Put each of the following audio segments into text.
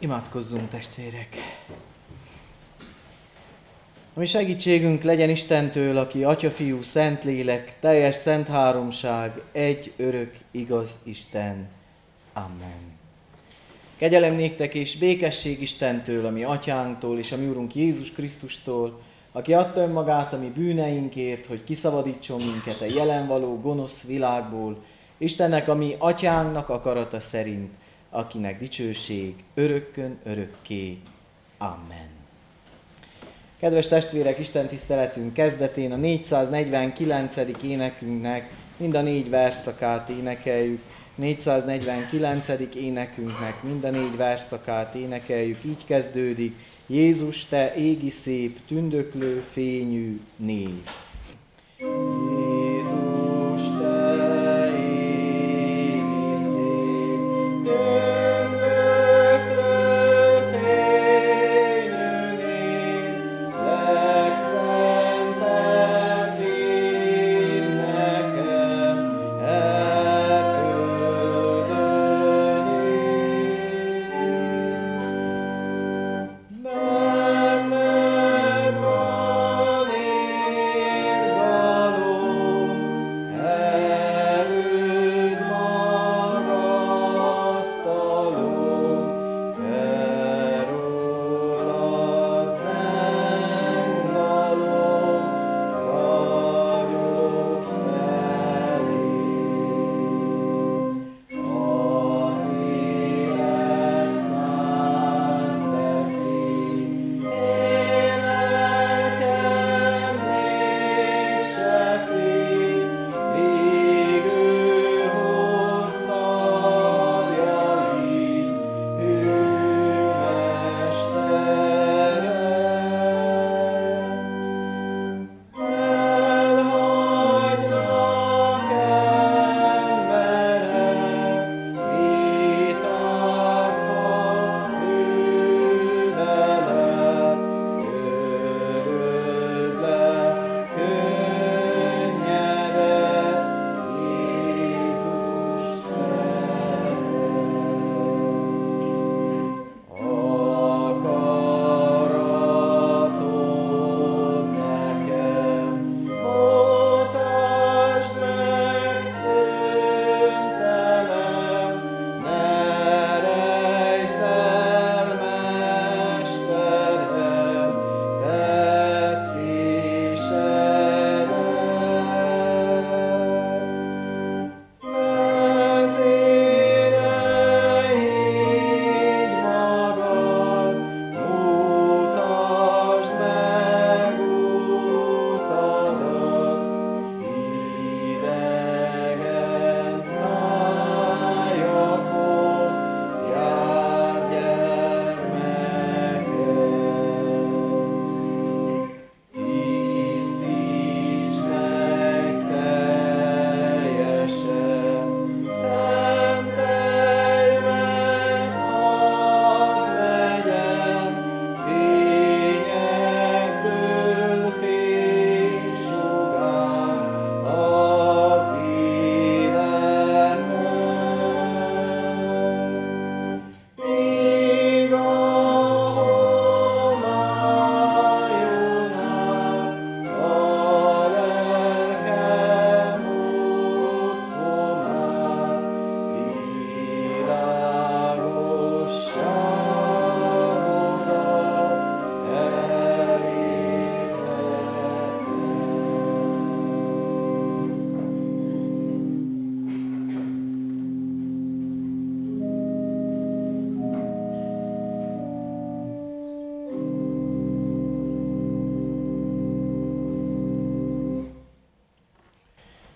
Imádkozzunk, testvérek! Ami segítségünk legyen Istentől, aki Atya, Fiú, Szent Lélek, teljes szent háromság, egy örök, igaz Isten. Amen. Kegyelem néktek és békesség Istentől, ami atyánktól és a mi Urunk Jézus Krisztustól, aki adta önmagát a mi bűneinkért, hogy kiszabadítson minket a jelenvaló gonosz világból, Istennek, ami atyánknak akarata szerint, akinek dicsőség örökkön örökké. Amen. Kedves testvérek, Isten tiszteletünk kezdetén a 449. énekünknek mind a négy verszakát énekeljük. 449. énekünknek mind a négy verszakát énekeljük. Így kezdődik, Jézus, te égi szép, tündöklő, fényű név.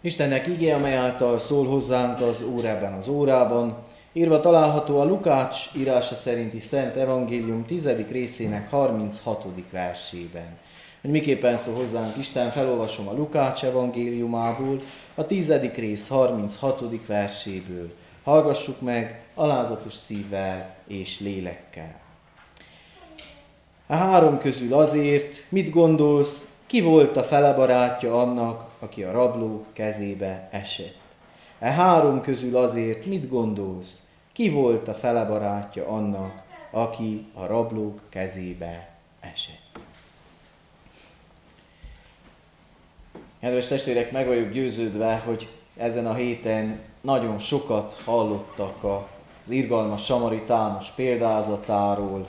Istennek igé, amely által szól hozzánk az ebben az órában, írva található a Lukács írása szerinti Szent Evangélium 10. részének 36. versében. Hogy miképpen szól hozzánk Isten, felolvasom a Lukács evangéliumából, a 10. rész 36. verséből. Hallgassuk meg alázatos szívvel és lélekkel. A három közül azért, mit gondolsz, ki volt a felebarátja annak, aki a rablók kezébe esett? E három közül azért mit gondolsz? Ki volt a felebarátja annak, aki a rablók kezébe esett. Kedves testvérek, meg vagyok győződve, hogy ezen a héten nagyon sokat hallottak az irgalmas samaritánus példázatáról,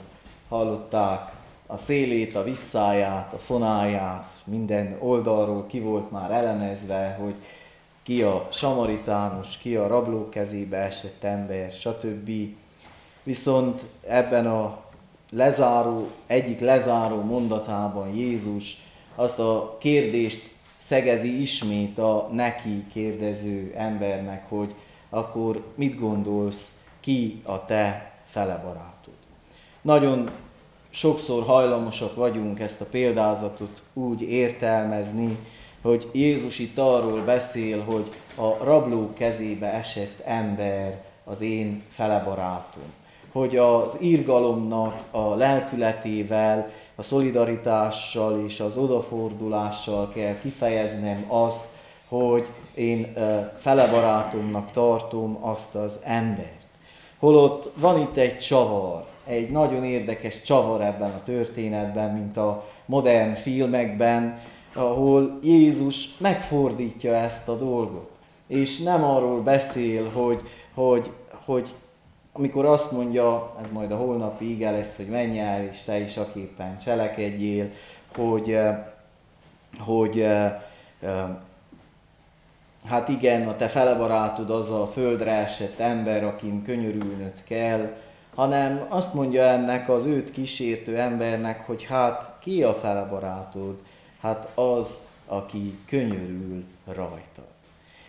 hallották a szélét, a visszáját, a fonáját, minden oldalról ki volt már elemezve, hogy ki a samaritánus, ki a rabló kezébe esett ember, stb. Viszont ebben a lezáró, egyik lezáró mondatában Jézus azt a kérdést szegezi ismét a neki kérdező embernek, hogy akkor mit gondolsz, ki a te fele barátod. Nagyon sokszor hajlamosak vagyunk ezt a példázatot úgy értelmezni, hogy Jézus itt arról beszél, hogy a rabló kezébe esett ember az én felebarátom. Hogy az írgalomnak a lelkületével, a szolidaritással és az odafordulással kell kifejeznem azt, hogy én felebarátomnak tartom azt az embert. Holott van itt egy csavar, egy nagyon érdekes csavar ebben a történetben, mint a modern filmekben, ahol Jézus megfordítja ezt a dolgot. És nem arról beszél, hogy, hogy, hogy amikor azt mondja, ez majd a holnapi ige lesz, hogy menj el, és te is aképpen cselekedjél, hogy, eh, hogy eh, eh, hát igen, a te felebarátod az a földre esett ember, akin könyörülnöd kell, hanem azt mondja ennek az őt kísértő embernek, hogy hát ki a felebarátod? Hát az, aki könyörül rajta.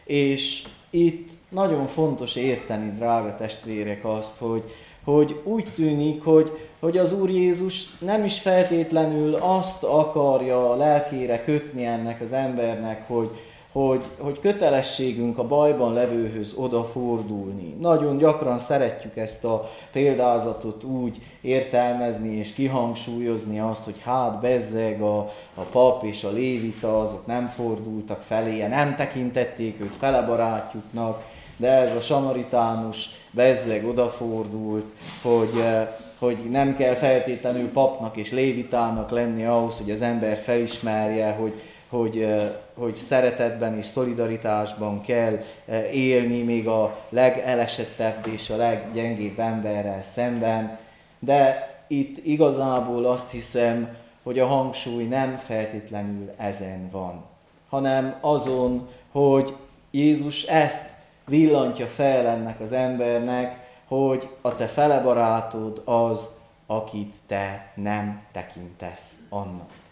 És itt nagyon fontos érteni, drága testvérek, azt, hogy, hogy úgy tűnik, hogy, hogy az Úr Jézus nem is feltétlenül azt akarja a lelkére kötni ennek az embernek, hogy, hogy, hogy kötelességünk a bajban levőhöz odafordulni. Nagyon gyakran szeretjük ezt a példázatot úgy értelmezni és kihangsúlyozni azt, hogy hát bezzeg a, a pap és a lévita, azok nem fordultak feléje, nem tekintették őt fele barátjuknak, de ez a samaritánus bezzeg odafordult, hogy, eh, hogy nem kell feltétlenül papnak és lévitának lenni ahhoz, hogy az ember felismerje, hogy, hogy, eh, hogy szeretetben és szolidaritásban kell eh, élni még a legelesettebb és a leggyengébb emberrel szemben. De itt igazából azt hiszem, hogy a hangsúly nem feltétlenül ezen van, hanem azon, hogy Jézus ezt villantja fel ennek az embernek, hogy a te fele barátod az, akit te nem tekintesz annak.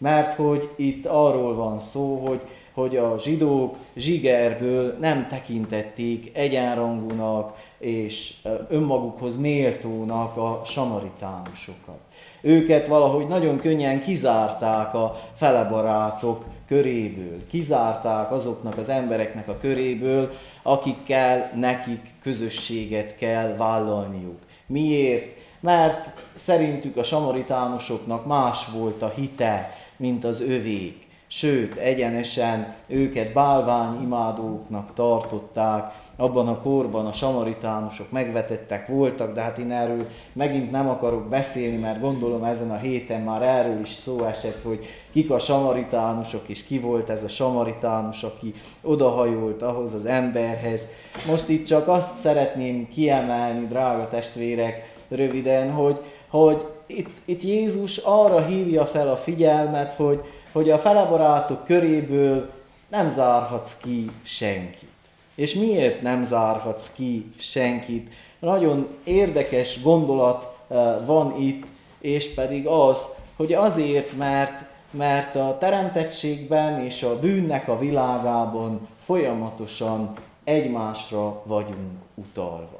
Mert hogy itt arról van szó, hogy, hogy a zsidók zsigerből nem tekintették egyenrangúnak és önmagukhoz méltónak a samaritánusokat. Őket valahogy nagyon könnyen kizárták a felebarátok köréből, kizárták azoknak az embereknek a köréből, akikkel nekik közösséget kell vállalniuk. Miért? Mert szerintük a samaritánusoknak más volt a hite, mint az övék. Sőt, egyenesen őket bálvány imádóknak tartották, abban a korban a samaritánusok megvetettek voltak, de hát én erről megint nem akarok beszélni, mert gondolom ezen a héten már erről is szó esett, hogy kik a samaritánusok, és ki volt ez a samaritánus, aki odahajolt ahhoz az emberhez. Most itt csak azt szeretném kiemelni, drága testvérek, röviden, hogy, hogy itt, itt Jézus arra hívja fel a figyelmet, hogy, hogy a felebarátok köréből nem zárhatsz ki senkit. És miért nem zárhatsz ki senkit? Nagyon érdekes gondolat eh, van itt, és pedig az, hogy azért, mert, mert a teremtettségben és a bűnnek a világában folyamatosan egymásra vagyunk utalva.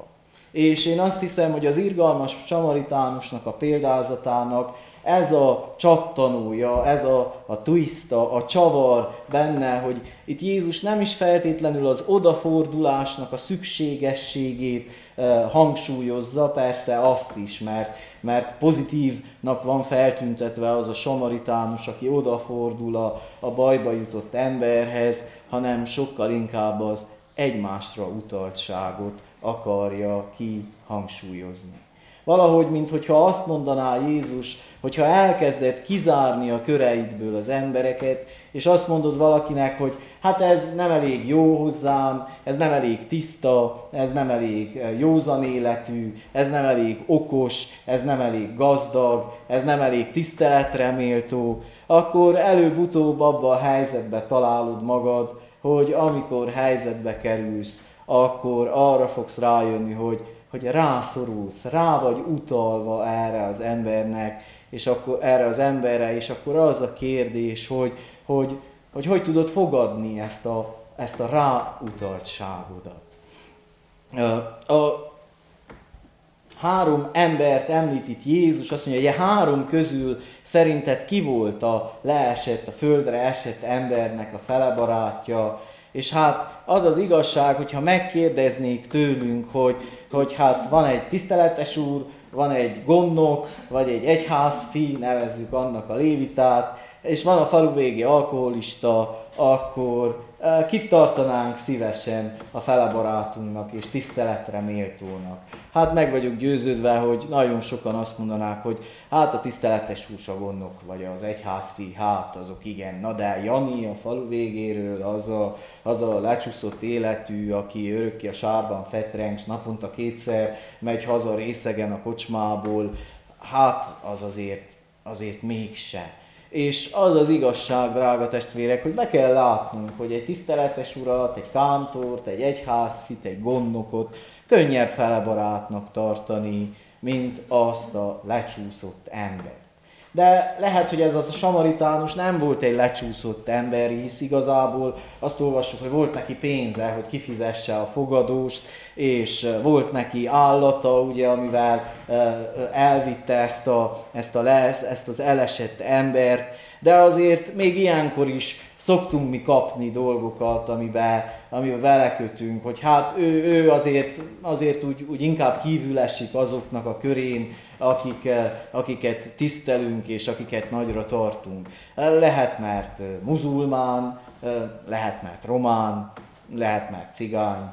És én azt hiszem, hogy az irgalmas samaritánusnak a példázatának ez a csattanója, ez a, a twista, a csavar benne, hogy itt Jézus nem is feltétlenül az odafordulásnak a szükségességét e, hangsúlyozza, persze azt is, mert, mert pozitívnak van feltüntetve az a samaritánus, aki odafordul a, a bajba jutott emberhez, hanem sokkal inkább az egymásra utaltságot akarja ki hangsúlyozni Valahogy, mintha azt mondaná Jézus, hogyha elkezded kizárni a köreidből az embereket, és azt mondod valakinek, hogy hát ez nem elég jó hozzám, ez nem elég tiszta, ez nem elég eh, józan életű, ez nem elég okos, ez nem elég gazdag, ez nem elég tiszteletre méltó, akkor előbb-utóbb abba a helyzetbe találod magad, hogy amikor helyzetbe kerülsz, akkor arra fogsz rájönni, hogy, hogy rászorulsz, rá vagy utalva erre az embernek, és akkor erre az emberre, és akkor az a kérdés, hogy hogy, hogy, hogy tudod fogadni ezt a, ezt a ráutaltságodat. A három embert említ itt Jézus, azt mondja, hogy a három közül szerinted ki volt a leesett, a földre esett embernek a felebarátja, és hát az az igazság, hogyha megkérdeznék tőlünk, hogy, hogy hát van egy tiszteletes úr, van egy gondnok, vagy egy egyházfi, nevezzük annak a lévitát, és van a falu végi alkoholista, akkor kit tartanánk szívesen a felebarátunknak és tiszteletre méltónak. Hát meg vagyunk győződve, hogy nagyon sokan azt mondanák, hogy hát a tiszteletes húsagondok, vagy az egyházfi, hát azok igen. Na de Jani a falu végéről, az a, az a lecsúszott életű, aki örökké a sárban fetreng, naponta kétszer megy haza részegen a kocsmából, hát az azért, azért mégse. És az az igazság, drága testvérek, hogy be kell látnunk, hogy egy tiszteletes urat, egy kántort, egy egyházfit, egy gondnokot könnyebb felebarátnak tartani, mint azt a lecsúszott ember. De lehet, hogy ez az a samaritánus nem volt egy lecsúszott ember, hisz igazából azt olvassuk, hogy volt neki pénze, hogy kifizesse a fogadóst, és volt neki állata, ugye, amivel elvitte ezt, a, ezt, a lesz, ezt az elesett embert, de azért még ilyenkor is szoktunk mi kapni dolgokat, amiben, amiben belekötünk, hogy hát ő, ő azért, azért úgy, úgy inkább kívül esik azoknak a körén, akik, akiket tisztelünk és akiket nagyra tartunk. Lehet, mert muzulmán, lehet, mert román, lehet, mert cigány,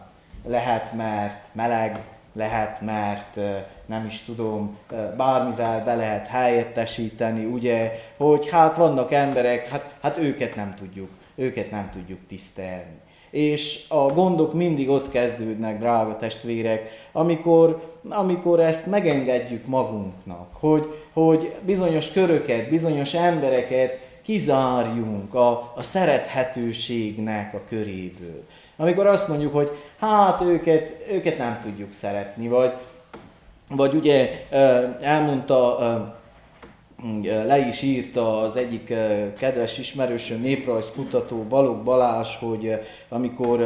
lehet, mert meleg, lehet, mert nem is tudom, bármivel be lehet helyettesíteni, ugye, hogy hát vannak emberek, hát, hát őket nem tudjuk, őket nem tudjuk tisztelni. És a gondok mindig ott kezdődnek, drága testvérek, amikor, amikor ezt megengedjük magunknak, hogy, hogy bizonyos köröket, bizonyos embereket kizárjunk a, a szerethetőségnek a köréből. Amikor azt mondjuk, hogy hát őket, őket nem tudjuk szeretni, vagy, vagy ugye elmondta, le is írta az egyik kedves ismerősöm, néprajzkutató Balogh Balázs, hogy amikor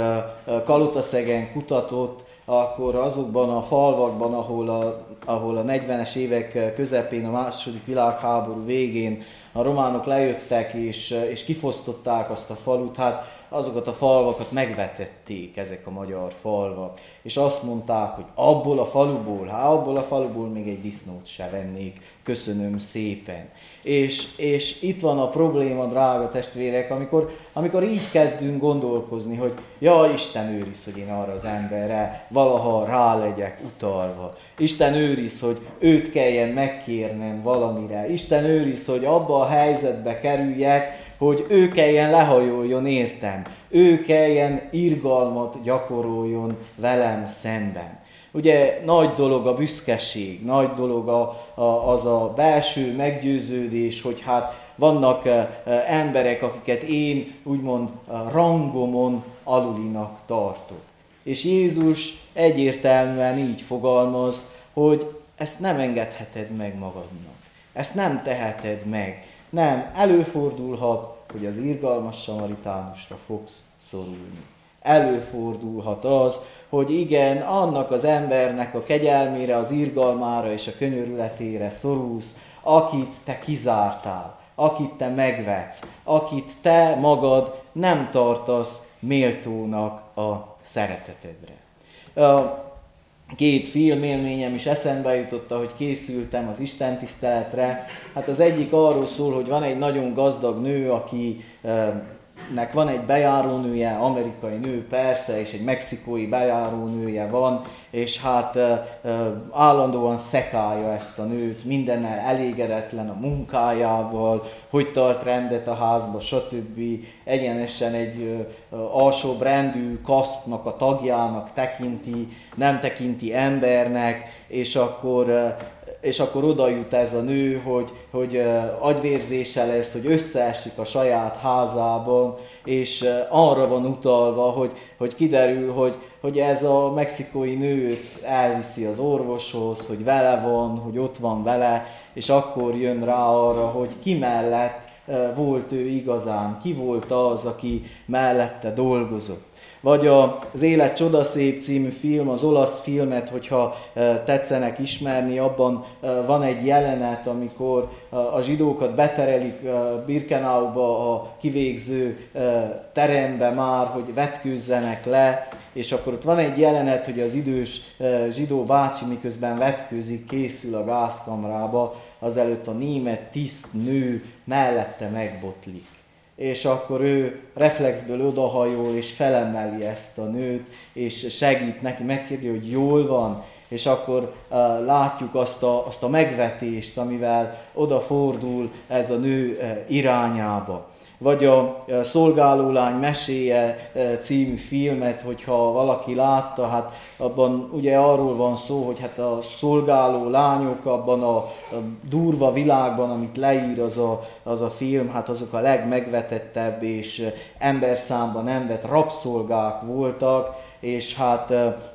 Kalotaszegen kutatott, akkor azokban a falvakban, ahol a, ahol a 40-es évek közepén, a második világháború végén a románok lejöttek és, és kifosztották azt a falut, hát azokat a falvakat megvetették ezek a magyar falvak, és azt mondták, hogy abból a faluból, hát abból a faluból még egy disznót se vennék, köszönöm szépen. És, és itt van a probléma, drága testvérek, amikor, amikor így kezdünk gondolkozni, hogy ja, Isten őriz, hogy én arra az emberre valaha rá legyek utalva. Isten őriz, hogy őt kelljen megkérnem valamire. Isten őriz, hogy abba a helyzetbe kerüljek, hogy ő kelljen lehajoljon értem, ő kelljen irgalmat gyakoroljon velem szemben. Ugye nagy dolog a büszkeség, nagy dolog a, a, az a belső meggyőződés, hogy hát vannak e, e, emberek, akiket én úgymond rangomon alulinak tartok. És Jézus egyértelműen így fogalmaz, hogy ezt nem engedheted meg magadnak. Ezt nem teheted meg. Nem, előfordulhat, hogy az irgalmas samaritánusra fogsz szorulni. Előfordulhat az, hogy igen, annak az embernek a kegyelmére, az irgalmára és a könyörületére szorulsz, akit te kizártál, akit te megvetsz, akit te magad nem tartasz méltónak a szeretetedre két filmélményem is eszembe jutott, hogy készültem az Isten tiszteletre. Hát az egyik arról szól, hogy van egy nagyon gazdag nő, aki nek van egy bejárónője, amerikai nő persze, és egy mexikói bejárónője van, és hát állandóan szekálja ezt a nőt, mindennel elégedetlen a munkájával, hogy tart rendet a házba, stb. Egyenesen egy alsóbb rendű kasztnak a tagjának tekinti, nem tekinti embernek, és akkor és akkor oda jut ez a nő, hogy, hogy agyvérzése lesz, hogy összeesik a saját házában, és arra van utalva, hogy, hogy kiderül, hogy, hogy ez a mexikói nőt elviszi az orvoshoz, hogy vele van, hogy ott van vele, és akkor jön rá arra, hogy ki mellett volt ő igazán, ki volt az, aki mellette dolgozott vagy az Élet csodaszép című film, az olasz filmet, hogyha e, tetszenek ismerni, abban e, van egy jelenet, amikor e, a zsidókat beterelik Birkenauba a kivégző terembe már, hogy vetkőzzenek le, és akkor ott van egy jelenet, hogy az idős zsidó bácsi miközben vetkőzik, készül a gázkamrába, azelőtt a német tiszt nő mellette megbotlik és akkor ő reflexből odahajol, és felemeli ezt a nőt, és segít neki, megkérdi, hogy jól van, és akkor uh, látjuk azt a, azt a megvetést, amivel odafordul ez a nő uh, irányába vagy a Szolgálólány meséje e, című filmet, hogyha valaki látta, hát abban ugye arról van szó, hogy hát a szolgáló lányok abban a, durva világban, amit leír az a, az a film, hát azok a legmegvetettebb és emberszámban nem vett rabszolgák voltak, és hát e,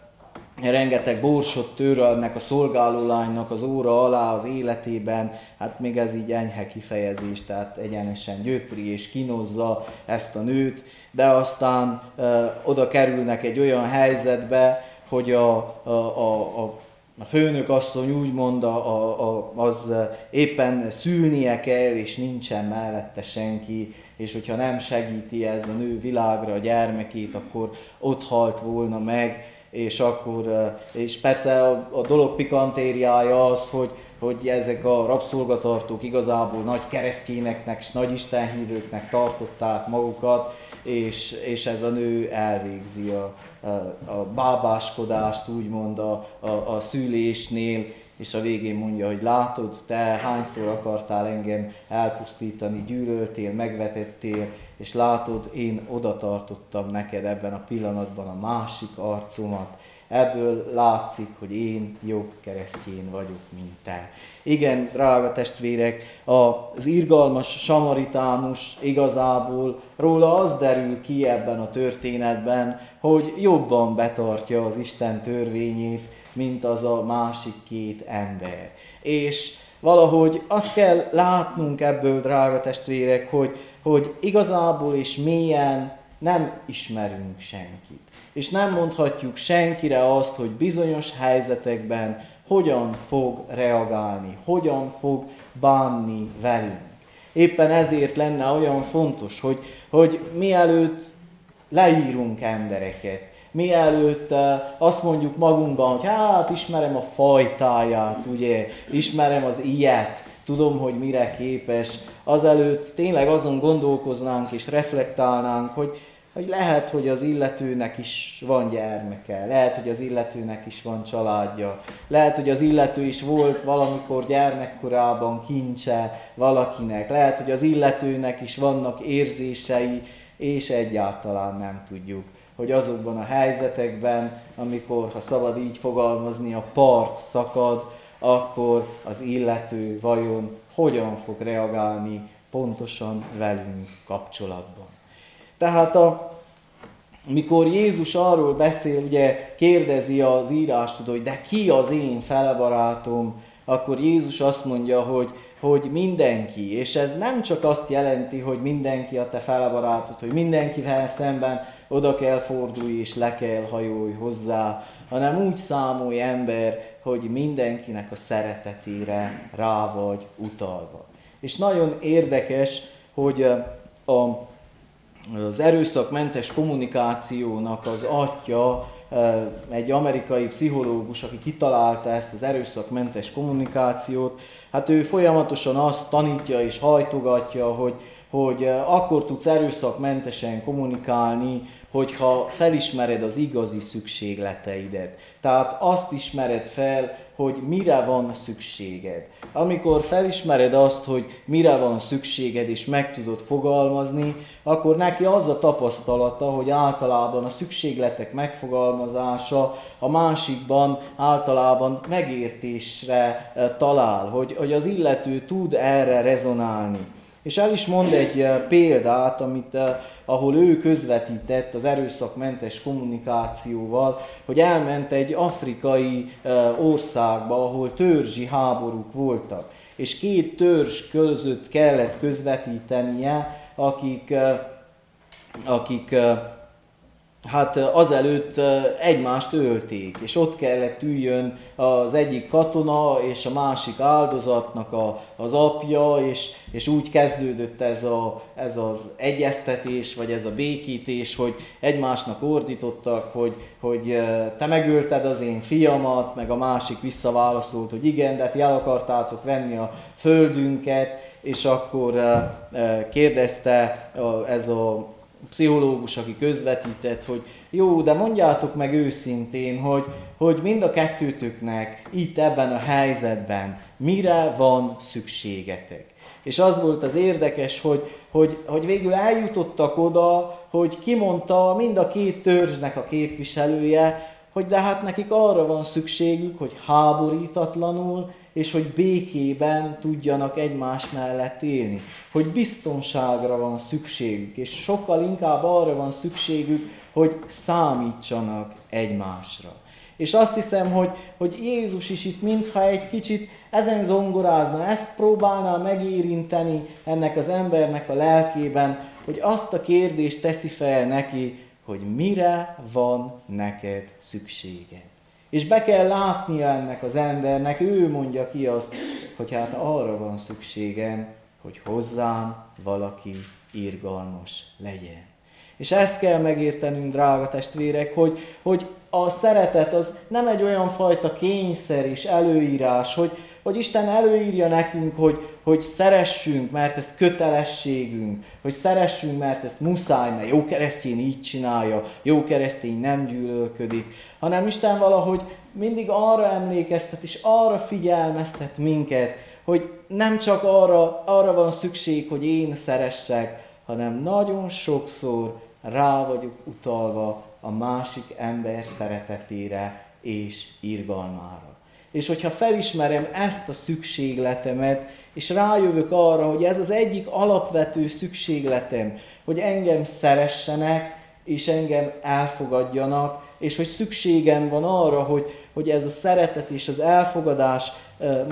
rengeteg borsot törölnek a szolgálólánynak az óra alá az életében, hát még ez így enyhe kifejezés, tehát egyenesen gyötri és kinozza ezt a nőt, de aztán ö, oda kerülnek egy olyan helyzetbe, hogy a, a, a, a a főnök asszony úgy mond, a, a, az éppen szülnie kell, és nincsen mellette senki, és hogyha nem segíti ez a nő világra a gyermekét, akkor ott halt volna meg, és akkor, és persze a, a dolog pikantériája az, hogy, hogy ezek a rabszolgatartók igazából nagy keresztényeknek és nagy istenhívőknek tartották magukat, és, és ez a nő elvégzi a, a, a bábáskodást, úgymond a, a, a szülésnél, és a végén mondja, hogy látod, te hányszor akartál engem elpusztítani, gyűlöltél, megvetettél, és látod, én oda tartottam neked ebben a pillanatban a másik arcomat. Ebből látszik, hogy én jobb keresztjén vagyok, mint te. Igen, drága testvérek, az irgalmas samaritánus igazából róla az derül ki ebben a történetben, hogy jobban betartja az Isten törvényét, mint az a másik két ember. És valahogy azt kell látnunk ebből, drága testvérek, hogy, hogy igazából és mélyen nem ismerünk senkit. És nem mondhatjuk senkire azt, hogy bizonyos helyzetekben hogyan fog reagálni, hogyan fog bánni velünk. Éppen ezért lenne olyan fontos, hogy, hogy mielőtt leírunk embereket, mielőtt eh, azt mondjuk magunkban, hogy hát ismerem a fajtáját, ugye, ismerem az ilyet, tudom, hogy mire képes, azelőtt tényleg azon gondolkoznánk és reflektálnánk, hogy, hogy lehet, hogy az illetőnek is van gyermeke, lehet, hogy az illetőnek is van családja, lehet, hogy az illető is volt valamikor gyermekkorában kincse valakinek, lehet, hogy az illetőnek is vannak érzései, és egyáltalán nem tudjuk hogy azokban a helyzetekben, amikor, ha szabad így fogalmazni, a part szakad, akkor az illető vajon hogyan fog reagálni pontosan velünk kapcsolatban. Tehát a, mikor Jézus arról beszél, ugye kérdezi az írástudó, hogy de ki az én felebarátom, akkor Jézus azt mondja, hogy, hogy mindenki, és ez nem csak azt jelenti, hogy mindenki a te felebarátod, hogy mindenkivel szemben oda kell fordulj és le kell hajolj hozzá, hanem úgy számolj ember, hogy mindenkinek a szeretetére rá vagy utalva. És nagyon érdekes, hogy a, az erőszakmentes kommunikációnak az atya egy amerikai pszichológus, aki kitalálta ezt az erőszakmentes kommunikációt, hát ő folyamatosan azt tanítja és hajtogatja, hogy, hogy akkor tudsz erőszakmentesen kommunikálni, hogyha felismered az igazi szükségleteidet. Tehát azt ismered fel, hogy mire van szükséged. Amikor felismered azt, hogy mire van szükséged, és meg tudod fogalmazni, akkor neki az a tapasztalata, hogy általában a szükségletek megfogalmazása a másikban általában megértésre eh, talál, hogy, hogy az illető tud erre rezonálni. És el is mond egy eh, példát, amit, eh, ahol ő közvetített az erőszakmentes kommunikációval, hogy elment egy afrikai eh, országba, ahol törzsi háborúk voltak. És két törzs között kellett közvetítenie, akik, akik hát azelőtt egymást ölték, és ott kellett üljön az egyik katona és a másik áldozatnak a, az apja, és, és úgy kezdődött ez, a, ez az egyeztetés, vagy ez a békítés, hogy egymásnak ordítottak, hogy, hogy te megölted az én fiamat, meg a másik visszaválaszolt, hogy igen, de ti el akartátok venni a földünket, és akkor kérdezte ez a pszichológus, aki közvetített, hogy jó, de mondjátok meg őszintén, hogy, hogy mind a kettőtöknek itt ebben a helyzetben mire van szükségetek. És az volt az érdekes, hogy, hogy, hogy végül eljutottak oda, hogy kimondta mind a két törzsnek a képviselője, hogy de hát nekik arra van szükségük, hogy háborítatlanul és hogy békében tudjanak egymás mellett élni. Hogy biztonságra van szükségük, és sokkal inkább arra van szükségük, hogy számítsanak egymásra. És azt hiszem, hogy, hogy Jézus is itt mintha egy kicsit ezen zongorázna, ezt próbálná megérinteni ennek az embernek a lelkében, hogy azt a kérdést teszi fel neki, hogy mire van neked szükséged. És be kell látnia ennek az embernek, ő mondja ki azt, hogy hát arra van szükségem, hogy hozzám valaki irgalmas legyen. És ezt kell megértenünk, drága testvérek, hogy, hogy a szeretet az nem egy olyan fajta kényszer és előírás, hogy, hogy Isten előírja nekünk, hogy, hogy szeressünk, mert ez kötelességünk, hogy szeressünk, mert ezt muszáj, mert jó keresztény így csinálja, jó keresztény nem gyűlölködik, hanem Isten valahogy mindig arra emlékeztet, és arra figyelmeztet minket, hogy nem csak arra, arra van szükség, hogy én szeressek, hanem nagyon sokszor rá vagyok utalva a másik ember szeretetére és irgalmára. És hogyha felismerem ezt a szükségletemet, és rájövök arra, hogy ez az egyik alapvető szükségletem, hogy engem szeressenek, és engem elfogadjanak, és hogy szükségem van arra, hogy, hogy ez a szeretet és az elfogadás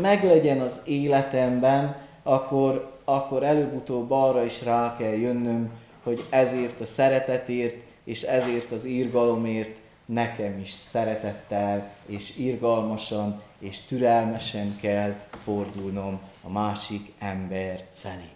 meglegyen az életemben, akkor, akkor előbb-utóbb arra is rá kell jönnöm, hogy ezért a szeretetért és ezért az írgalomért nekem is szeretettel és irgalmasan és türelmesen kell fordulnom a másik ember felé.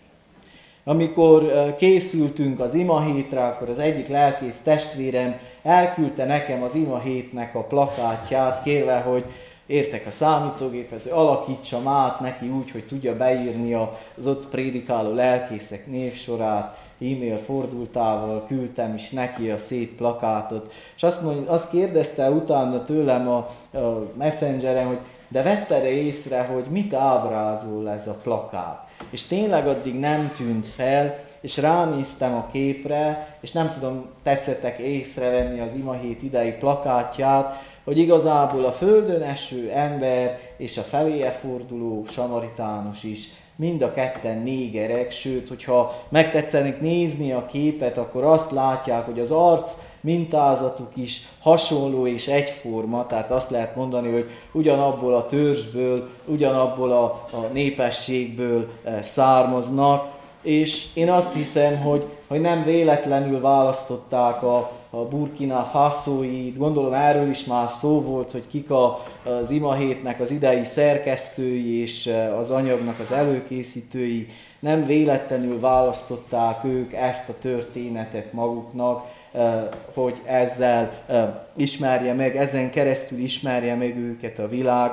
Amikor készültünk az ima hétre, akkor az egyik lelkész testvérem elküldte nekem az ima hétnek a plakátját, kérve, hogy értek a számítógéphez, hogy alakítsam át neki úgy, hogy tudja beírni az ott prédikáló lelkészek névsorát, e-mail fordultával küldtem is neki a szép plakátot, és azt, mondja, azt kérdezte utána tőlem a, a messengeren, hogy de vette észre, hogy mit ábrázol ez a plakát. És tényleg addig nem tűnt fel, és ránéztem a képre, és nem tudom, tetszettek észrevenni az imahét idei plakátját, hogy igazából a földön eső ember és a feléje forduló samaritánus is mind a ketten négerek, sőt, hogyha megtetszenek nézni a képet, akkor azt látják, hogy az arc mintázatuk is hasonló és egyforma, tehát azt lehet mondani, hogy ugyanabból a törzsből, ugyanabból a, a népességből eh, származnak, és én azt hiszem, hogy, hogy nem véletlenül választották a, a Burkina Faszóit, gondolom erről is már szó volt, hogy kik a, az imahétnek az idei szerkesztői és e, az anyagnak az előkészítői, nem véletlenül választották ők ezt a történetet maguknak, e, hogy ezzel e, ismerje meg, ezen keresztül ismerje meg őket a világ,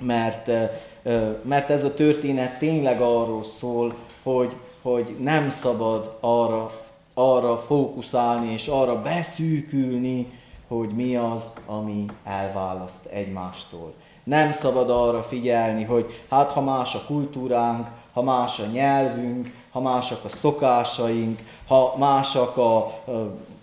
mert, mert ez a történet tényleg arról szól, hogy, hogy nem szabad arra, arra fókuszálni és arra beszűkülni, hogy mi az, ami elválaszt egymástól. Nem szabad arra figyelni, hogy hát ha más a kultúránk, ha más a nyelvünk, ha másak a szokásaink, ha másak a,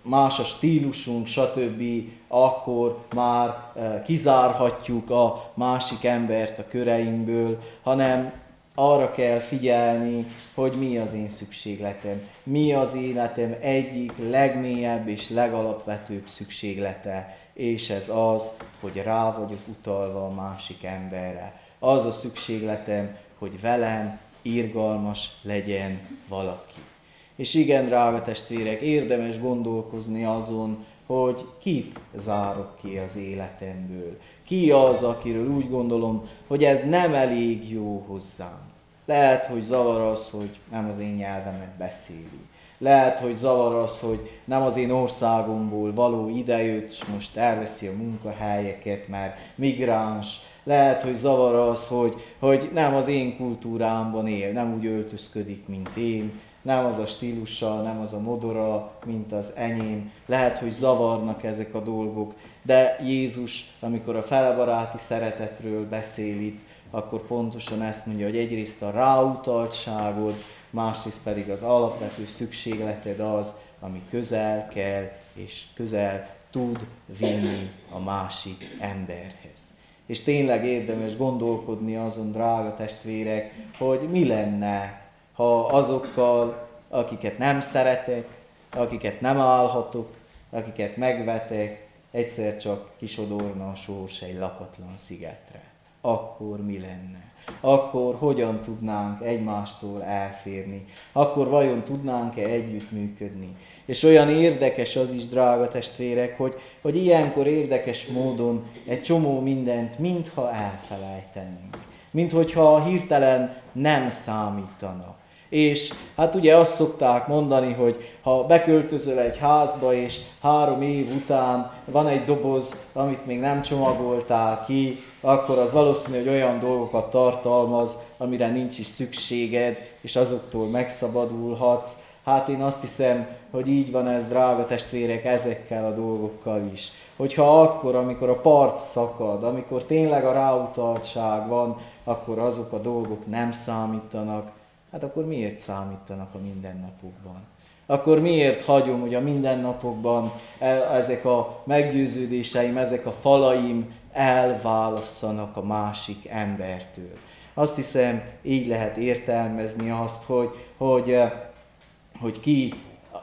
más a stílusunk, stb., akkor már kizárhatjuk a másik embert a köreinkből, hanem arra kell figyelni, hogy mi az én szükségletem, mi az életem egyik legmélyebb és legalapvetőbb szükséglete, és ez az, hogy rá vagyok utalva a másik emberre. Az a szükségletem, hogy velem irgalmas legyen valaki. És igen, drága testvérek, érdemes gondolkozni azon, hogy kit zárok ki az életemből. Ki az, akiről úgy gondolom, hogy ez nem elég jó hozzám. Lehet, hogy zavar az, hogy nem az én nyelvemet beszéli. Lehet, hogy zavar az, hogy nem az én országomból való idejött, és most elveszi a munkahelyeket, mert migráns. Lehet, hogy zavar az, hogy, hogy nem az én kultúrámban él, nem úgy öltözködik, mint én nem az a stílusa, nem az a modora, mint az enyém. Lehet, hogy zavarnak ezek a dolgok, de Jézus, amikor a felebaráti szeretetről beszél itt, akkor pontosan ezt mondja, hogy egyrészt a ráutaltságod, másrészt pedig az alapvető szükségleted az, ami közel kell és közel tud vinni a másik emberhez. És tényleg érdemes gondolkodni azon, drága testvérek, hogy mi lenne, ha azokkal, akiket nem szeretek, akiket nem állhatok, akiket megvetek, egyszer csak kisodorna a sors egy lakatlan szigetre. Akkor mi lenne? Akkor hogyan tudnánk egymástól elférni? Akkor vajon tudnánk-e együttműködni? És olyan érdekes az is, drága testvérek, hogy, hogy ilyenkor érdekes módon egy csomó mindent mintha elfelejtenénk. Mint hogyha hirtelen nem számítanak. És hát ugye azt szokták mondani, hogy ha beköltözöl egy házba, és három év után van egy doboz, amit még nem csomagoltál ki, akkor az valószínű, hogy olyan dolgokat tartalmaz, amire nincs is szükséged, és azoktól megszabadulhatsz. Hát én azt hiszem, hogy így van ez, drága testvérek, ezekkel a dolgokkal is. Hogyha akkor, amikor a part szakad, amikor tényleg a ráutaltság van, akkor azok a dolgok nem számítanak, hát akkor miért számítanak a mindennapokban? Akkor miért hagyom, hogy a mindennapokban e, ezek a meggyőződéseim, ezek a falaim elválasszanak a másik embertől? Azt hiszem, így lehet értelmezni azt, hogy, hogy, e, hogy ki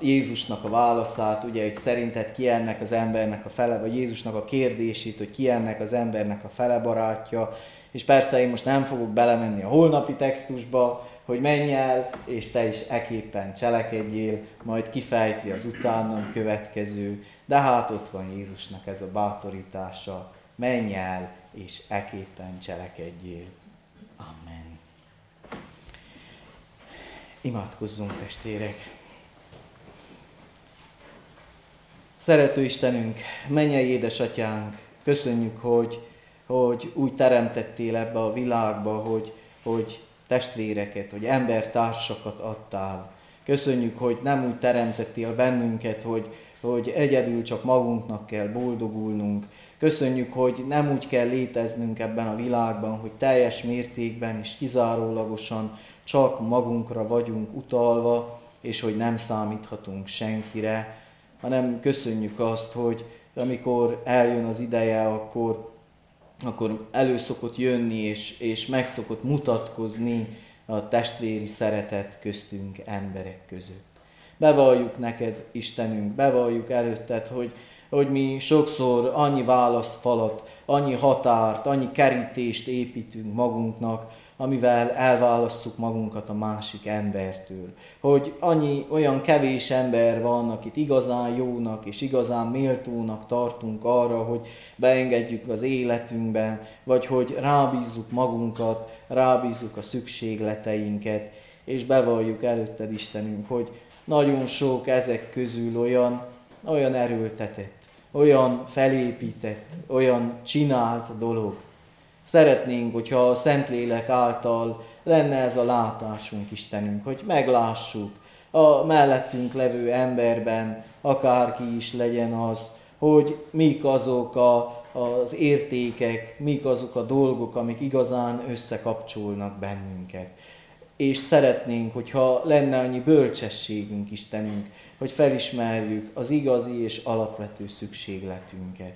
Jézusnak a válaszát, ugye, hogy szerinted ki ennek az embernek a fele, vagy Jézusnak a kérdését, hogy ki ennek az embernek a fele barátja, és persze én most nem fogok belemenni a holnapi textusba, hogy menj el, és te is eképpen cselekedjél, majd kifejti az utánam következő, de hát ott van Jézusnak ez a bátorítása, menj el, és eképpen cselekedjél. Amen. Imádkozzunk, testvérek! Szerető Istenünk, mennyei édesatyánk, köszönjük, hogy, hogy úgy teremtettél ebbe a világba, hogy, hogy testvéreket, hogy embertársakat adtál. Köszönjük, hogy nem úgy teremtettél bennünket, hogy, hogy egyedül csak magunknak kell boldogulnunk. Köszönjük, hogy nem úgy kell léteznünk ebben a világban, hogy teljes mértékben és kizárólagosan csak magunkra vagyunk utalva, és hogy nem számíthatunk senkire, hanem köszönjük azt, hogy amikor eljön az ideje, akkor akkor elő szokott jönni, és, és meg szokott mutatkozni a testvéri szeretet köztünk emberek között. Bevalljuk neked, Istenünk, bevalljuk előtted, hogy, hogy mi sokszor annyi válaszfalat, annyi határt, annyi kerítést építünk magunknak, amivel elválasszuk magunkat a másik embertől. Hogy annyi olyan kevés ember van, akit igazán jónak és igazán méltónak tartunk arra, hogy beengedjük az életünkbe, vagy hogy rábízzuk magunkat, rábízzuk a szükségleteinket, és bevalljuk előtted Istenünk, hogy nagyon sok ezek közül olyan, olyan erőltetett, olyan felépített, olyan csinált dolog, Szeretnénk, hogyha a Szentlélek által lenne ez a látásunk, Istenünk, hogy meglássuk a mellettünk levő emberben, akárki is legyen az, hogy mik azok a, az értékek, mik azok a dolgok, amik igazán összekapcsolnak bennünket. És szeretnénk, hogyha lenne annyi bölcsességünk, Istenünk, hogy felismerjük az igazi és alapvető szükségletünket.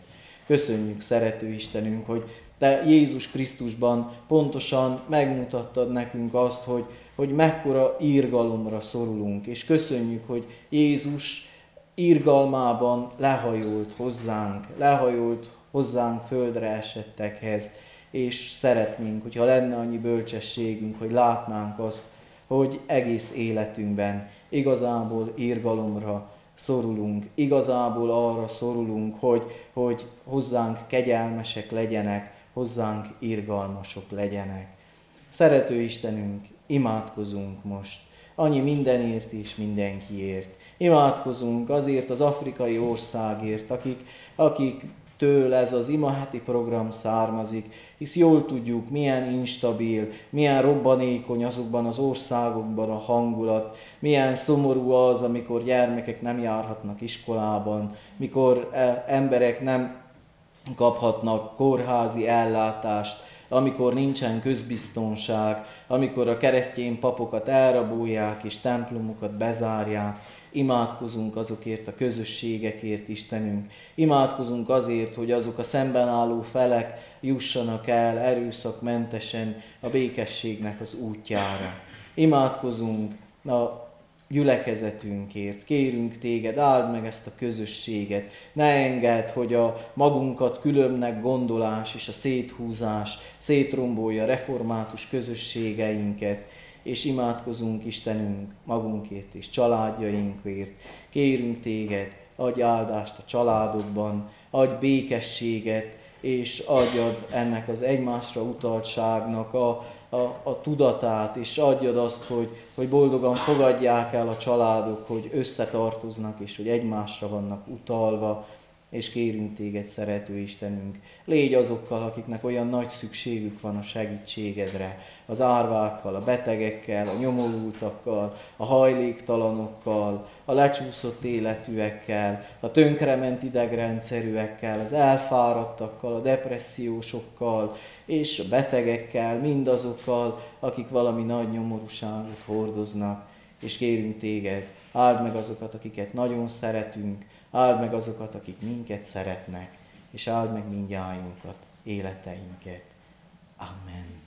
Köszönjük, szerető Istenünk, hogy Te Jézus Krisztusban pontosan megmutattad nekünk azt, hogy, hogy mekkora írgalomra szorulunk, és köszönjük, hogy Jézus írgalmában lehajolt hozzánk, lehajolt hozzánk földre esettekhez, és szeretnénk, hogyha lenne annyi bölcsességünk, hogy látnánk azt, hogy egész életünkben igazából írgalomra szorulunk, igazából arra szorulunk, hogy, hogy hozzánk kegyelmesek legyenek, hozzánk irgalmasok legyenek. Szerető Istenünk, imádkozunk most, annyi mindenért és mindenkiért. Imádkozunk azért az afrikai országért, akik, akik től ez az imaheti program származik, hisz jól tudjuk, milyen instabil, milyen robbanékony azokban az országokban a hangulat, milyen szomorú az, amikor gyermekek nem járhatnak iskolában, mikor e, emberek nem kaphatnak kórházi ellátást, amikor nincsen közbiztonság, amikor a keresztény papokat elrabolják és templomokat bezárják, imádkozunk azokért a közösségekért, Istenünk. Imádkozunk azért, hogy azok a szemben álló felek jussanak el erőszakmentesen a békességnek az útjára. Imádkozunk a gyülekezetünkért. Kérünk téged, áld meg ezt a közösséget. Ne engedd, hogy a magunkat különnek gondolás és a széthúzás szétrombolja református közösségeinket és imádkozunk Istenünk magunkért és családjainkért. Kérünk téged, adj áldást a családokban, adj békességet, és adjad ennek az egymásra utaltságnak a, a, a tudatát, és adjad azt, hogy, hogy boldogan fogadják el a családok, hogy összetartoznak, és hogy egymásra vannak utalva, és kérünk téged, szerető Istenünk, légy azokkal, akiknek olyan nagy szükségük van a segítségedre, az árvákkal, a betegekkel, a nyomorultakkal, a hajléktalanokkal, a lecsúszott életűekkel, a tönkrement idegrendszerűekkel, az elfáradtakkal, a depressziósokkal és a betegekkel, mindazokkal, akik valami nagy nyomorúságot hordoznak, és kérünk téged, áld meg azokat, akiket nagyon szeretünk, áld meg azokat, akik minket szeretnek, és áld meg mindjájunkat, életeinket. Amen.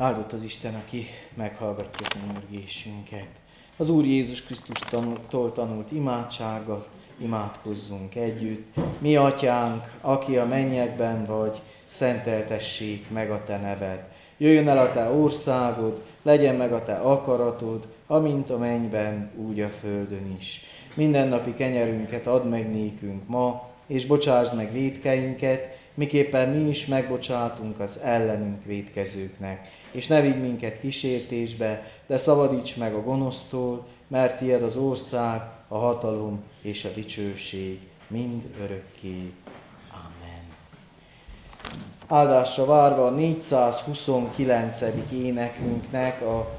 Áldott az Isten, aki meghallgatja könyörgésünket. Az Úr Jézus Krisztustól tanult imádságot, imádkozzunk együtt. Mi, Atyánk, aki a mennyekben vagy, szenteltessék meg a Te neved. Jöjjön el a Te országod, legyen meg a Te akaratod, amint a mennyben, úgy a földön is. Mindennapi kenyerünket add meg nékünk ma, és bocsásd meg védkeinket, miképpen mi is megbocsátunk az ellenünk védkezőknek és ne vigy minket kísértésbe, de szabadíts meg a gonosztól, mert tiéd az ország, a hatalom és a dicsőség mind örökké. Amen. Áldásra várva a 429. énekünknek a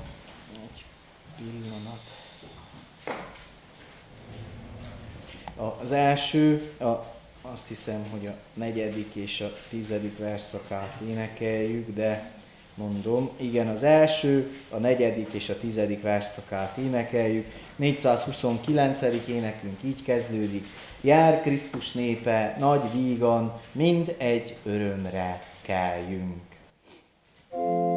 egy pillanat. Az első, a, azt hiszem, hogy a negyedik és a tizedik verszakát énekeljük, de mondom. Igen, az első, a negyedik és a tizedik verszakát énekeljük. 429. énekünk így kezdődik. Jár Krisztus népe, nagy vígan, mind egy örömre keljünk. Yeah.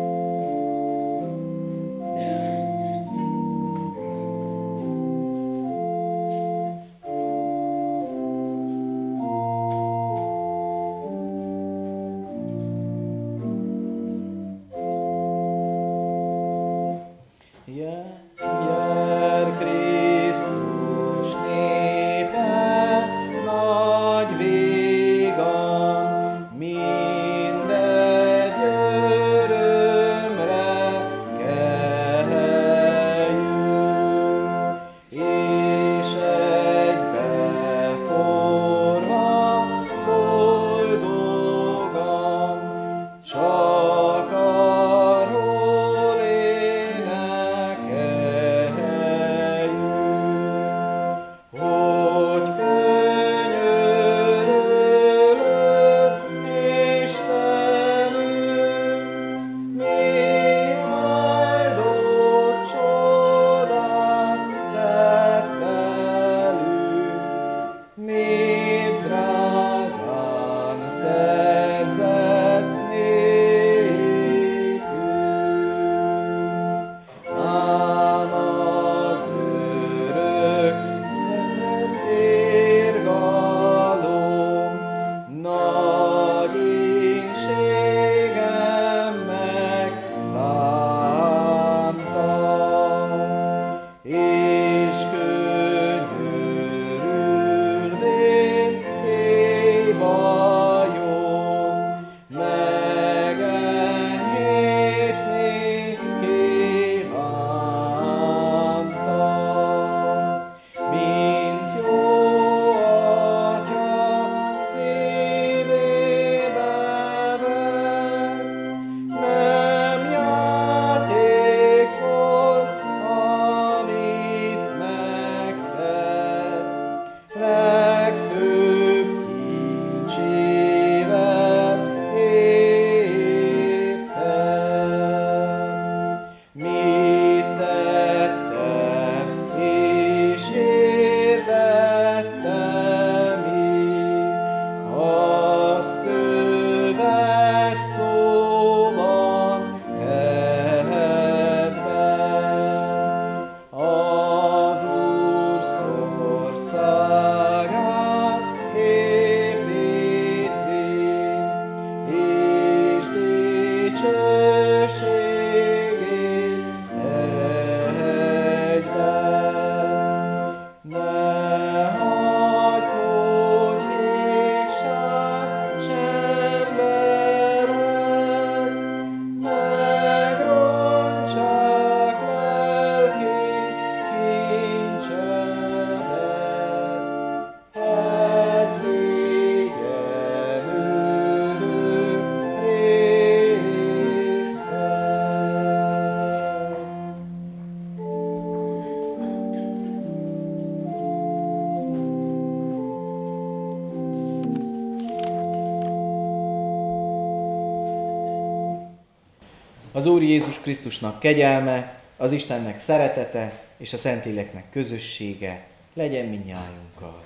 Az Úr Jézus Krisztusnak kegyelme, az Istennek szeretete és a Szentléleknek közössége legyen minnyájunkkal.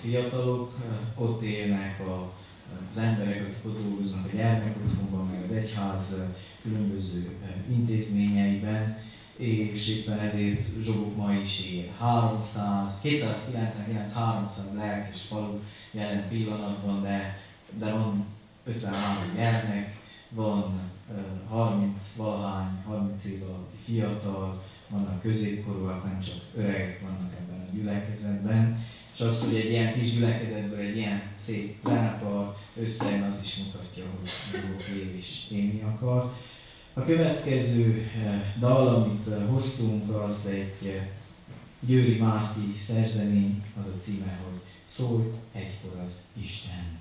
Fiatalok, ott élnek a az emberek, akik ott dolgoznak a gyermekotthonban, meg az egyház különböző intézményeiben, és éppen ezért Zsobok ma is él. 300, 299-300 lelkes falu jelen pillanatban, de, de van 53 gyermek, van 30 valahány, 30 év alatti fiatal, vannak középkorúak, nem csak öregek vannak ebben a gyülekezetben, és az, hogy egy ilyen kis gyülekezetből egy ilyen szép zenekar összejön, az is mutatja, hogy Zsók él és élni akar. A következő eh, dal, amit eh, hoztunk, az egy eh, Győri Márti szerzemény, az a címe, hogy Szólt egykor az Isten.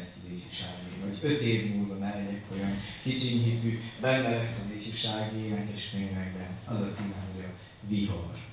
ezt az ifjúsági, vagy öt év múlva már legyek olyan kicsinyhitű, benne lesz az ifjúsági énekes művekben. Az a cím, hogy a vihar.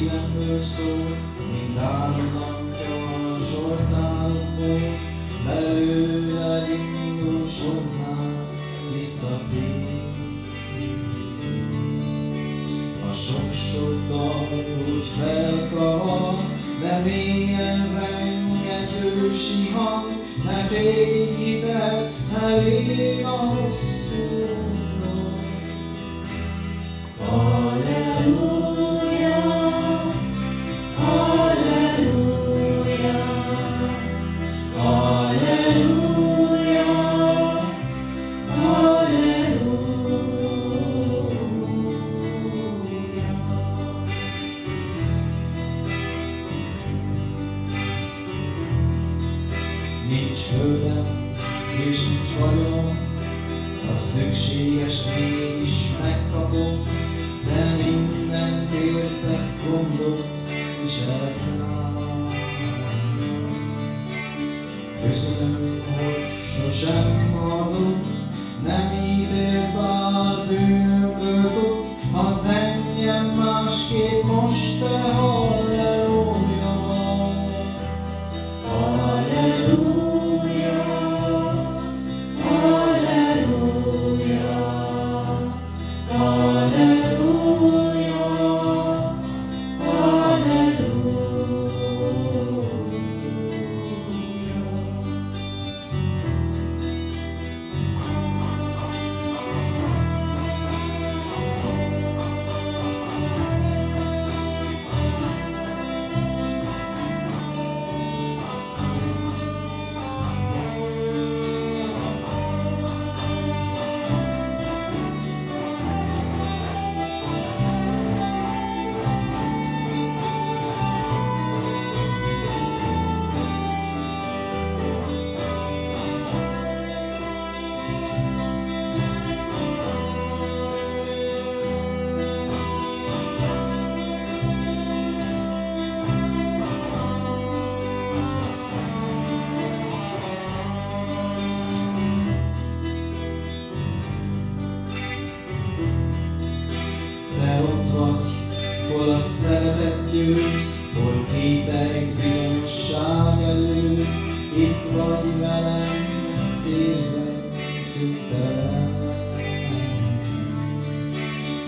szívemből szól, mint áron angyal a zsordából, belőled indulsz hozzám, visszatér. A sok-sok dal úgy felkavar, de mélyez enged ősi hang, ne félj ide, elég a rossz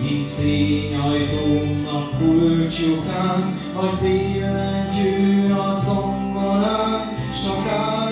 mint fényajtónak kulcsjukán, vagy billentyű a zongorán, s csak áll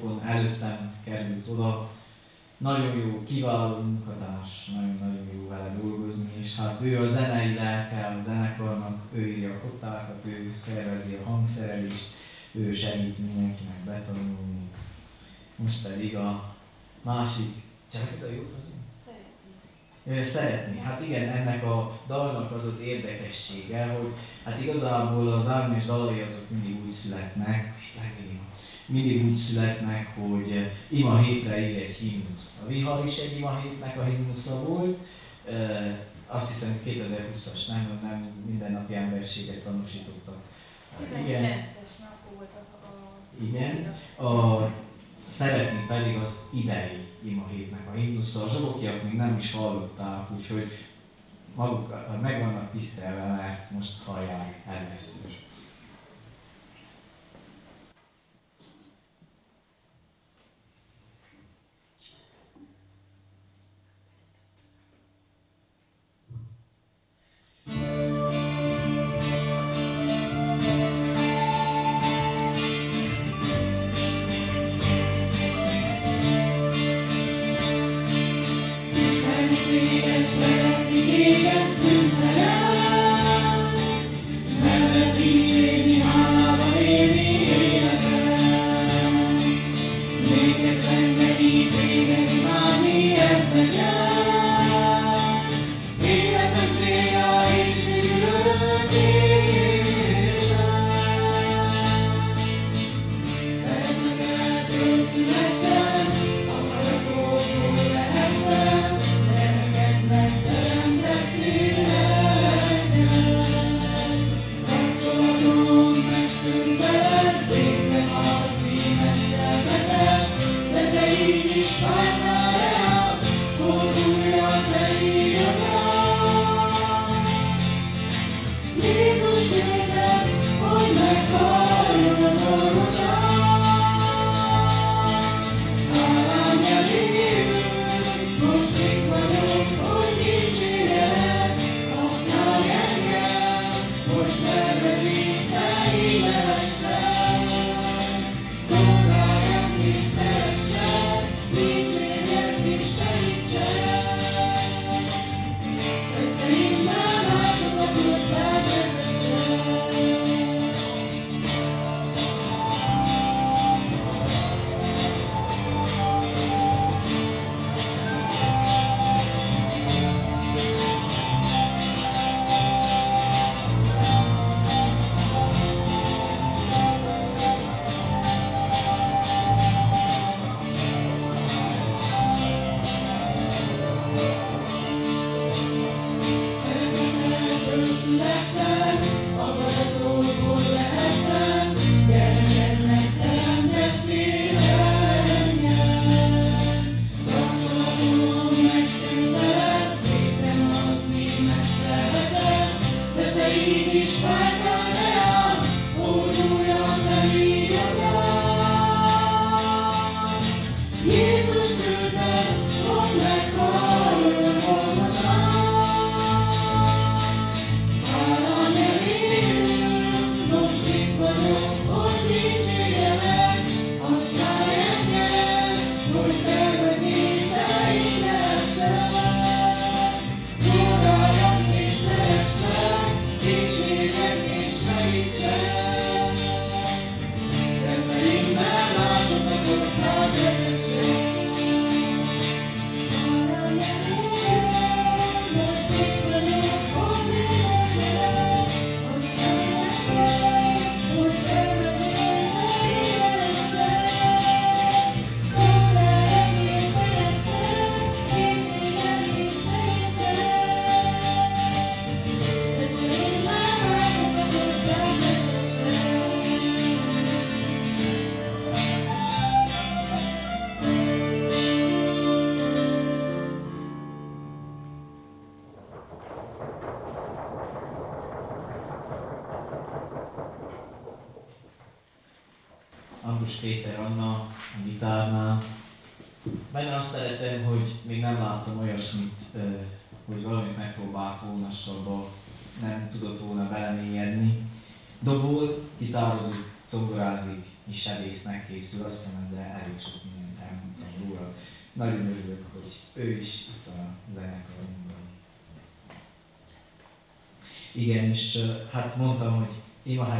Zsobokon, előttem került oda. Nagyon jó, kiváló munkatárs, nagyon-nagyon jó vele dolgozni, és hát ő a zenei lelke a zenekarnak, ő írja a kottákat, ő szervezi a hangszerelést, ő segít mindenkinek betanulni. Most pedig a másik, csak a jót az Szeretni. Hát igen, ennek a dalnak az az érdekessége, hogy hát igazából az Ágnes dalai azok mindig úgy születnek, mindig úgy születnek, hogy ima hétre ír egy himnuszt. A vihar is egy ima hétnek a himnusza volt, Ö, azt hiszem 2020-as, nem, nem mindennapi emberséget tanúsítottak. Igen, 19-es nap volt a... Igen. A szeretni pedig az idei ima hétnek a himnusza. A zsobokiak még nem is hallották, úgyhogy maguk meg vannak tisztelve, mert most hallják először. Ismerni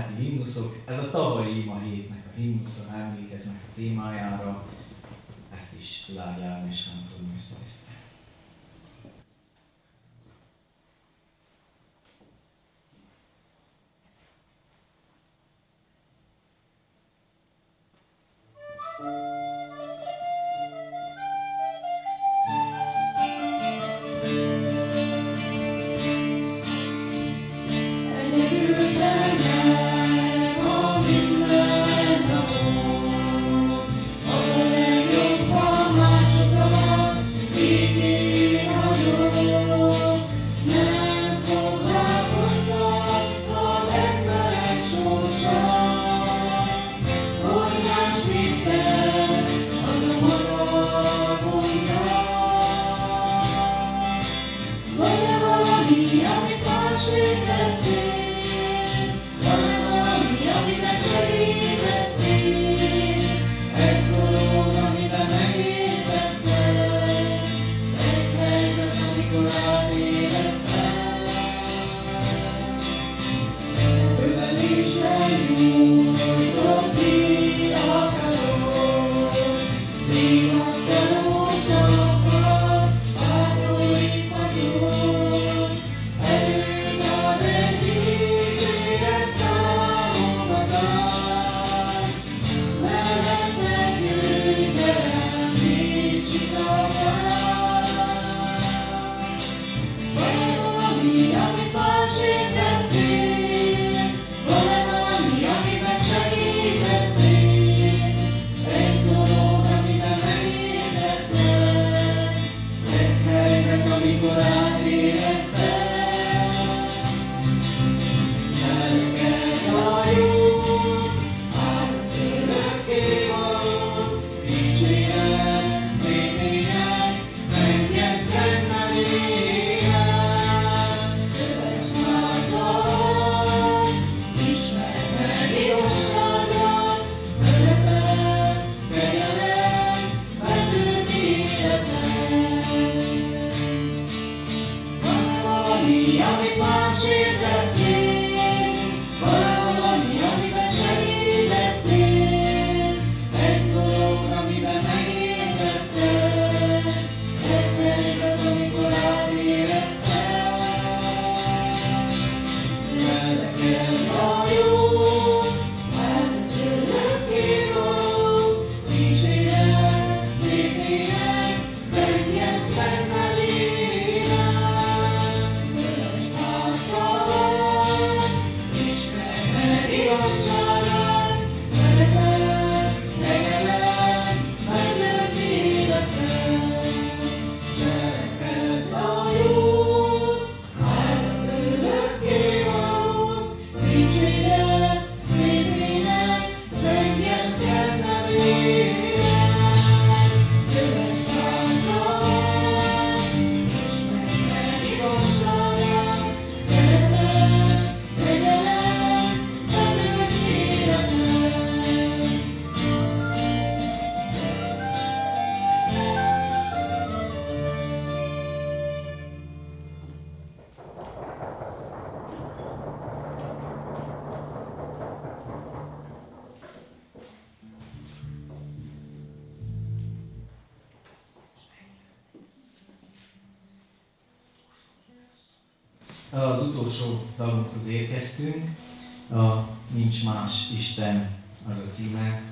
családi himnuszok. Ez a tavalyi ima hétnek a himnuszra emlékeznek a témájára. Ezt is Szilágy Árm és Anton Műszeres keresztünk. A Nincs más Isten az a címe,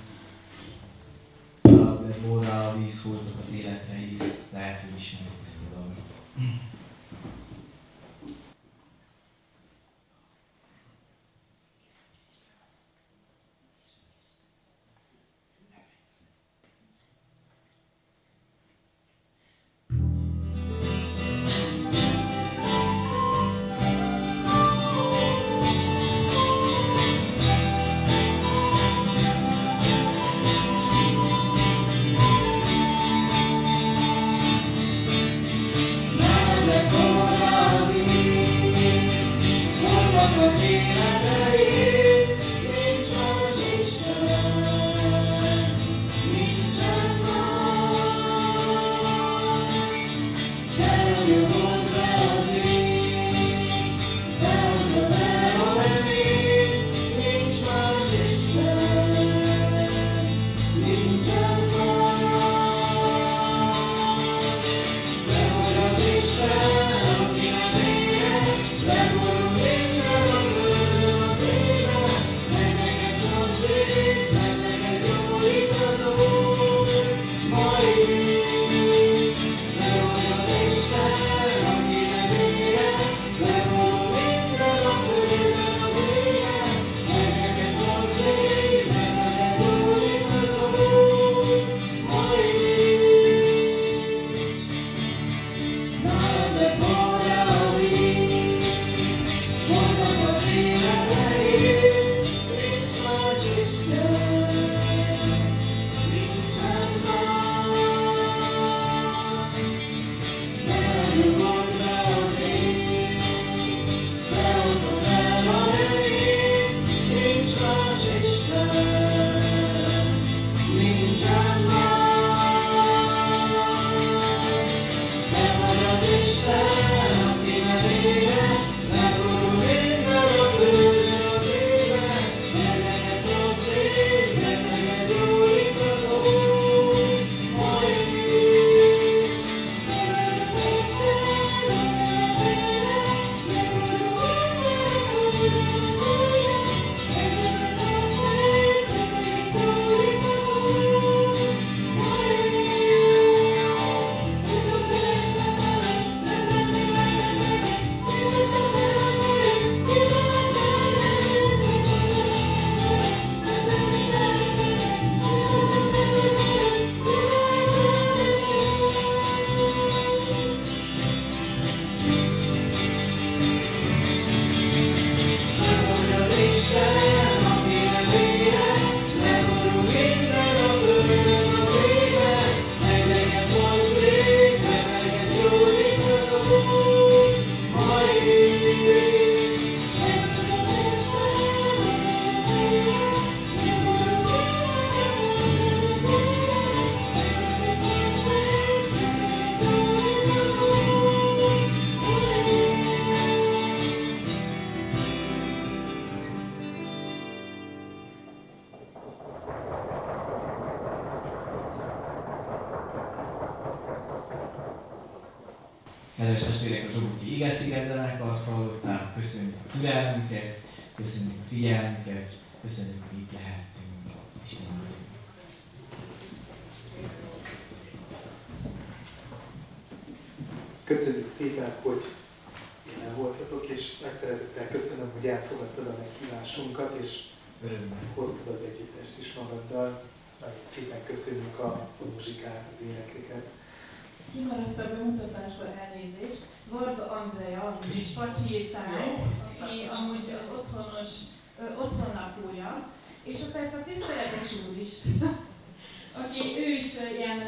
ilyen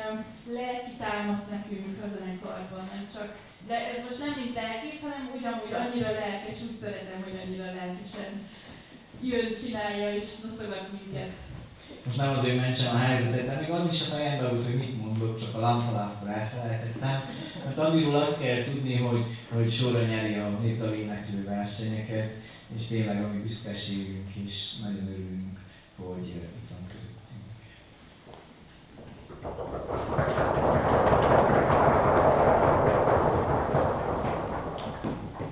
lelki támaszt nekünk a zenekarban, nem csak, de ez most nem mint lelkész, hanem úgy amúgy annyira lelkes, úgy szeretem, hogy annyira lelkesen jön, csinálja és noszogat minket. Most nem azért mentsem a helyzetet, de még az is a fejembe volt, hogy mit mondok, csak a lampalásztor elfelejtettem. Mert amiről azt kell tudni, hogy, hogy sorra nyeri a népdal éneklő versenyeket, és tényleg a mi büszkeségünk is, nagyon örülünk, hogy itt van közöttünk.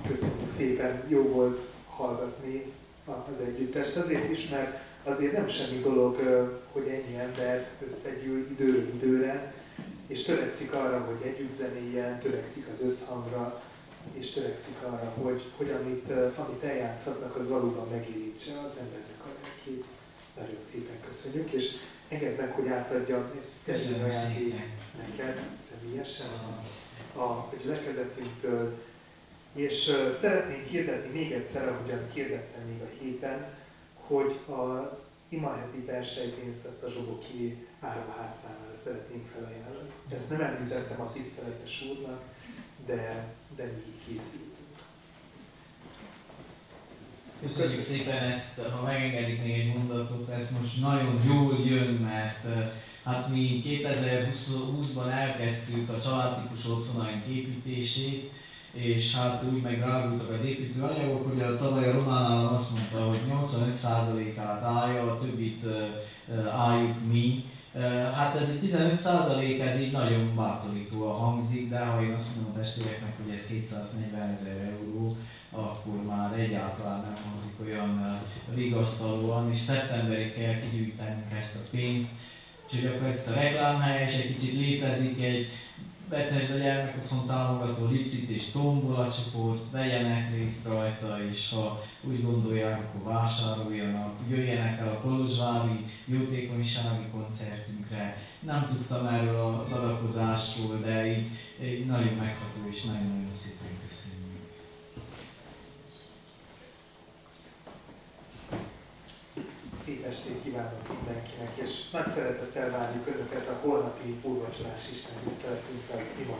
Köszönjük szépen, jó volt hallgatni az együttest. Azért is, mert azért nem semmi dolog, hogy ennyi ember összegyűl időről időre, és törekszik arra, hogy együtt zenéljen, törekszik az összhangra, és törekszik arra, hogy, hogy amit, amit eljátszhatnak, az valóban megérítse az embernek a lelkét. Nagyon szépen köszönjük, és engedd meg, hogy átadjam egy ajándék neked személyesen a, a, a gyülekezetünktől, és uh, szeretnénk hirdetni még egyszer, ahogyan hirdettem még a héten, hogy az Ima Happy versenypénzt, ezt a Zsoboki áruház számára szeretnénk felajánlani. Ezt nem említettem a tiszteletes úrnak, de, de mi készültünk. Köszönjük szépen ezt, ha megengedik még egy mondatot, ez most nagyon jól jön, mert eh, hát mi 2020-ban elkezdtük a családtípus otthonaink építését, és hát úgy meg rágultak az építőanyagok, hogy a tavaly a román állam azt mondta, hogy 85%-át állja, a többit eh, eh, álljuk mi. Hát ez egy 15 ez így nagyon bátorítóan hangzik, de ha én azt mondom a testvéreknek, hogy ez 240 ezer euró, akkor már egyáltalán nem hangzik olyan vigasztalóan, és szeptemberig kell kigyűjtenünk ezt a pénzt, úgyhogy akkor ezt a reklámhelyes egy kicsit létezik, egy Betesd a gyermekotthon támogató licit és tombola csoport, vegyenek részt rajta, és ha úgy gondolják, akkor vásároljanak, jöjjenek el a Kolozsvári jótékonysági koncertünkre. Nem tudtam erről az adakozásról, de így, így nagyon megható és nagyon-nagyon szépen köszönjük. Szép estét kívánok mindenkinek, és nagy szeretettel várjuk Önöket a holnapi úrvacsorás Isten tiszteletünkre az ima.